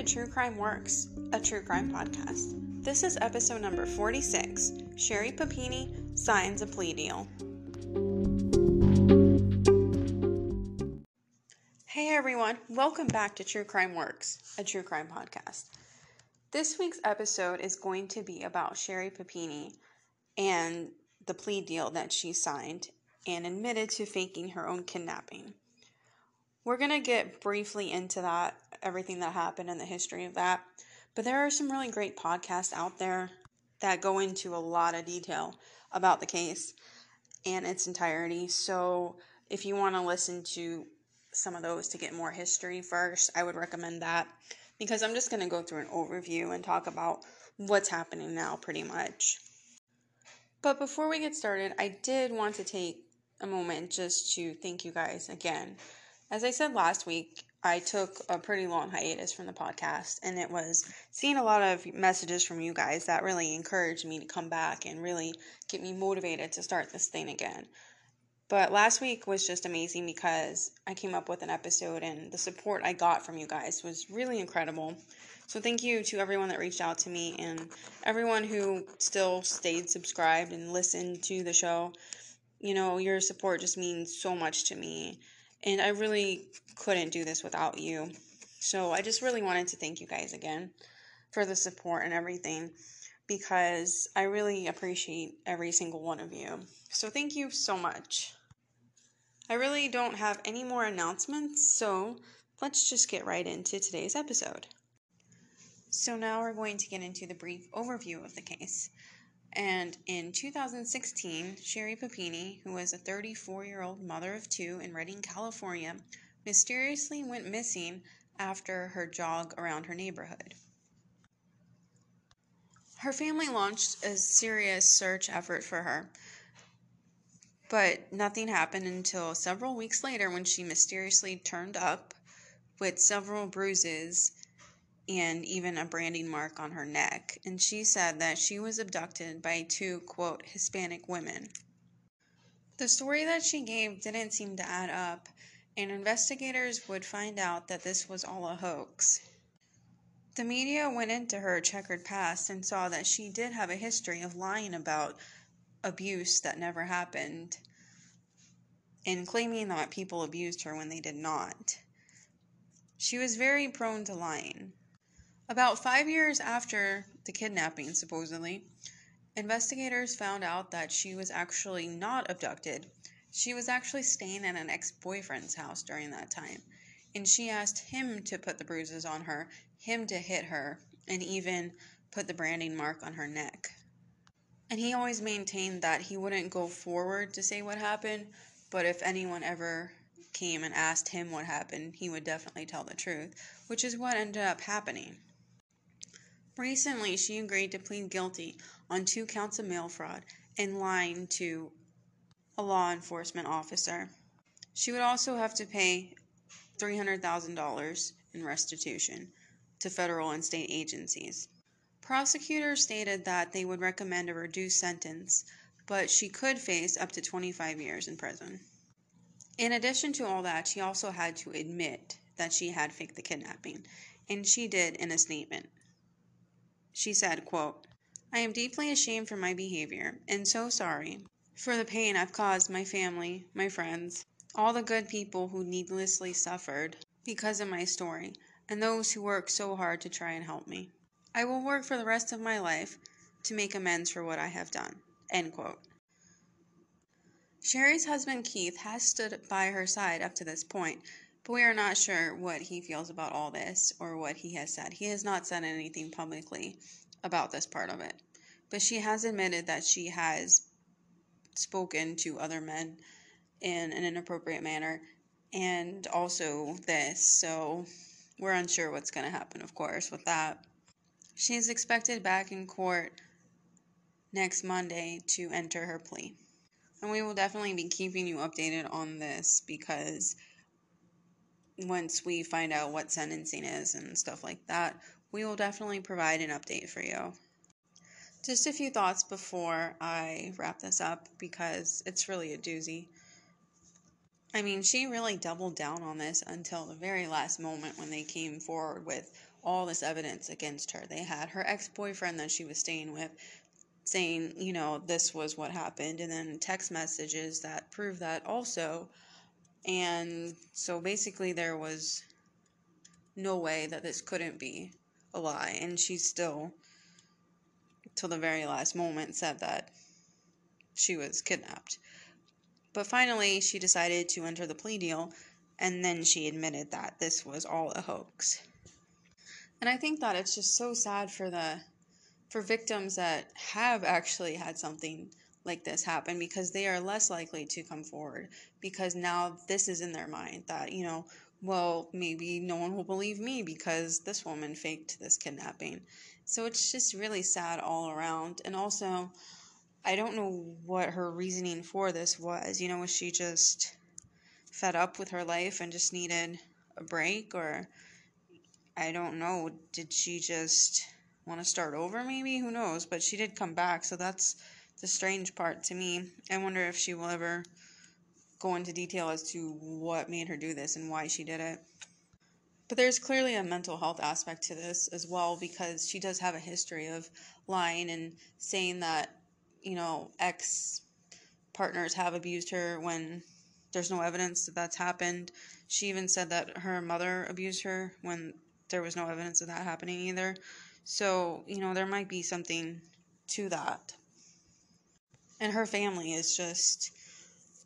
to True Crime Works, a true crime podcast. This is episode number 46 Sherri Papini signs a plea deal. Hey everyone, welcome back to True Crime Works, a true crime podcast. This week's episode is going to be about Sherri Papini and the plea deal that she signed and admitted to faking her own kidnapping. We're going to get briefly into that, everything that happened and the history of that. But there are some really great podcasts out there that go into a lot of detail about the case and its entirety. So if you want to listen to some of those to get more history first, I would recommend that because I'm just going to go through an overview and talk about what's happening now pretty much. But before we get started, I did want to take a moment just to thank you guys again as I said last week, I took a pretty long hiatus from the podcast, and it was seeing a lot of messages from you guys that really encouraged me to come back and really get me motivated to start this thing again. But last week was just amazing because I came up with an episode, and the support I got from you guys was really incredible. So, thank you to everyone that reached out to me and everyone who still stayed subscribed and listened to the show. You know, your support just means so much to me and I really couldn't do this without you. So I just really wanted to thank you guys again for the support and everything because I really appreciate every single one of you. So thank you so much. I really don't have any more announcements, so let's just get right into today's episode. So now we're going to get into the brief overview of the case. And in 2016, Sherri Papini, who was a 34 year old mother of two in Redding, California, mysteriously went missing after her jog around her neighborhood. Her family launched a serious search effort for her, but nothing happened until several weeks later when she mysteriously turned up with several bruises and even a branding mark on her neck. And she said that she was abducted by two, quote, Hispanic women. The story that she gave didn't seem to add up, and investigators would find out that this was all a hoax. The media went into her checkered past and saw that she did have a history of lying about abuse that never happened and claiming that people abused her when they did not. She was very prone to lying. About five years after the kidnapping, supposedly, investigators found out that she was actually not abducted. She was actually staying at an ex boyfriend's house during that time. And she asked him to put the bruises on her, him to hit her, and even put the branding mark on her neck. And he always maintained that he wouldn't go forward to say what happened, but if anyone ever came and asked him what happened, he would definitely tell the truth, which is what ended up happening. Recently, she agreed to plead guilty on two counts of mail fraud and lying to a law enforcement officer. She would also have to pay $300,000 in restitution to federal and state agencies. Prosecutors stated that they would recommend a reduced sentence, but she could face up to 25 years in prison. In addition to all that, she also had to admit that she had faked the kidnapping, and she did in a statement. She said, quote, I am deeply ashamed for my behavior and so sorry for the pain I've caused my family, my friends, all the good people who needlessly suffered because of my story, and those who worked so hard to try and help me. I will work for the rest of my life to make amends for what I have done. End quote. Sherri's husband Keith has stood by her side up to this point, but we are not sure what he feels about all this or what he has said. He has not said anything publicly about this part of it. But she has admitted that she has spoken to other men in an inappropriate manner and also this. So we're unsure what's going to happen, of course, with that. She is expected back in court next Monday to enter her plea. And we will definitely be keeping you updated on this because once we find out what sentencing is and stuff like that, we will definitely provide an update for you. Just a few thoughts before I wrap this up because it's really a doozy. I mean, she really doubled down on this until the very last moment when they came forward with all this evidence against her. They had her ex boyfriend that she was staying with saying, you know, this was what happened, and then text messages that prove that also. And so basically, there was no way that this couldn't be a lie. And she still, till the very last moment, said that she was kidnapped. But finally, she decided to enter the plea deal, and then she admitted that this was all a hoax. And I think that it's just so sad for the for victims that have actually had something like this happen because they are less likely to come forward because now this is in their mind that, you know, well, maybe no one will believe me because this woman faked this kidnapping. So it's just really sad all around. And also, I don't know what her reasoning for this was. You know, was she just fed up with her life and just needed a break? Or I don't know. Did she just want to start over, maybe? Who knows? But she did come back, so that's the strange part to me. I wonder if she will ever go into detail as to what made her do this and why she did it. But there's clearly a mental health aspect to this as well because she does have a history of lying and saying that, you know, ex partners have abused her when there's no evidence that that's happened. She even said that her mother abused her when there was no evidence of that happening either. So, you know, there might be something to that. And her family is just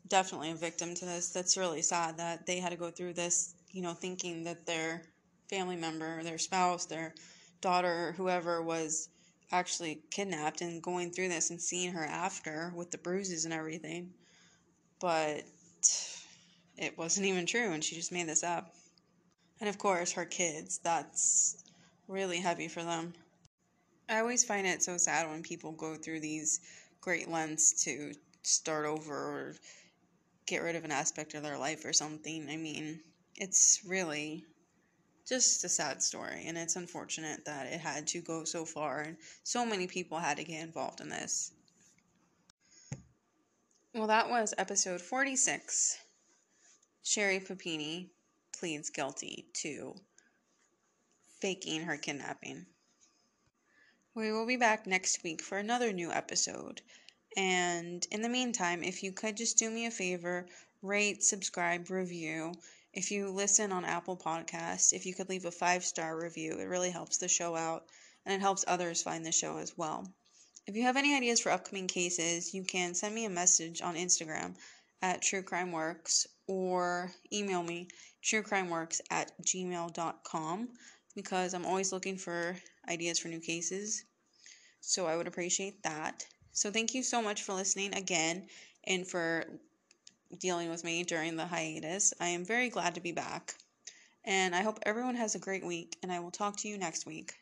definitely a victim to this. That's really sad that they had to go through this, you know, thinking that their family member, their spouse, their daughter, whoever was actually kidnapped and going through this and seeing her after with the bruises and everything. But it wasn't even true and she just made this up. And of course, her kids, that's really heavy for them. I always find it so sad when people go through these great lengths to start over or get rid of an aspect of their life or something. I mean, it's really just a sad story, and it's unfortunate that it had to go so far and so many people had to get involved in this. Well, that was episode 46. Sherri Papini pleads guilty to faking her kidnapping. We will be back next week for another new episode. And in the meantime, if you could just do me a favor, rate, subscribe, review. If you listen on Apple Podcasts, if you could leave a five star review, it really helps the show out and it helps others find the show as well. If you have any ideas for upcoming cases, you can send me a message on Instagram at True or email me truecrimeworks at gmail.com because I'm always looking for ideas for new cases. So I would appreciate that. So thank you so much for listening again and for dealing with me during the hiatus. I am very glad to be back. And I hope everyone has a great week, and I will talk to you next week.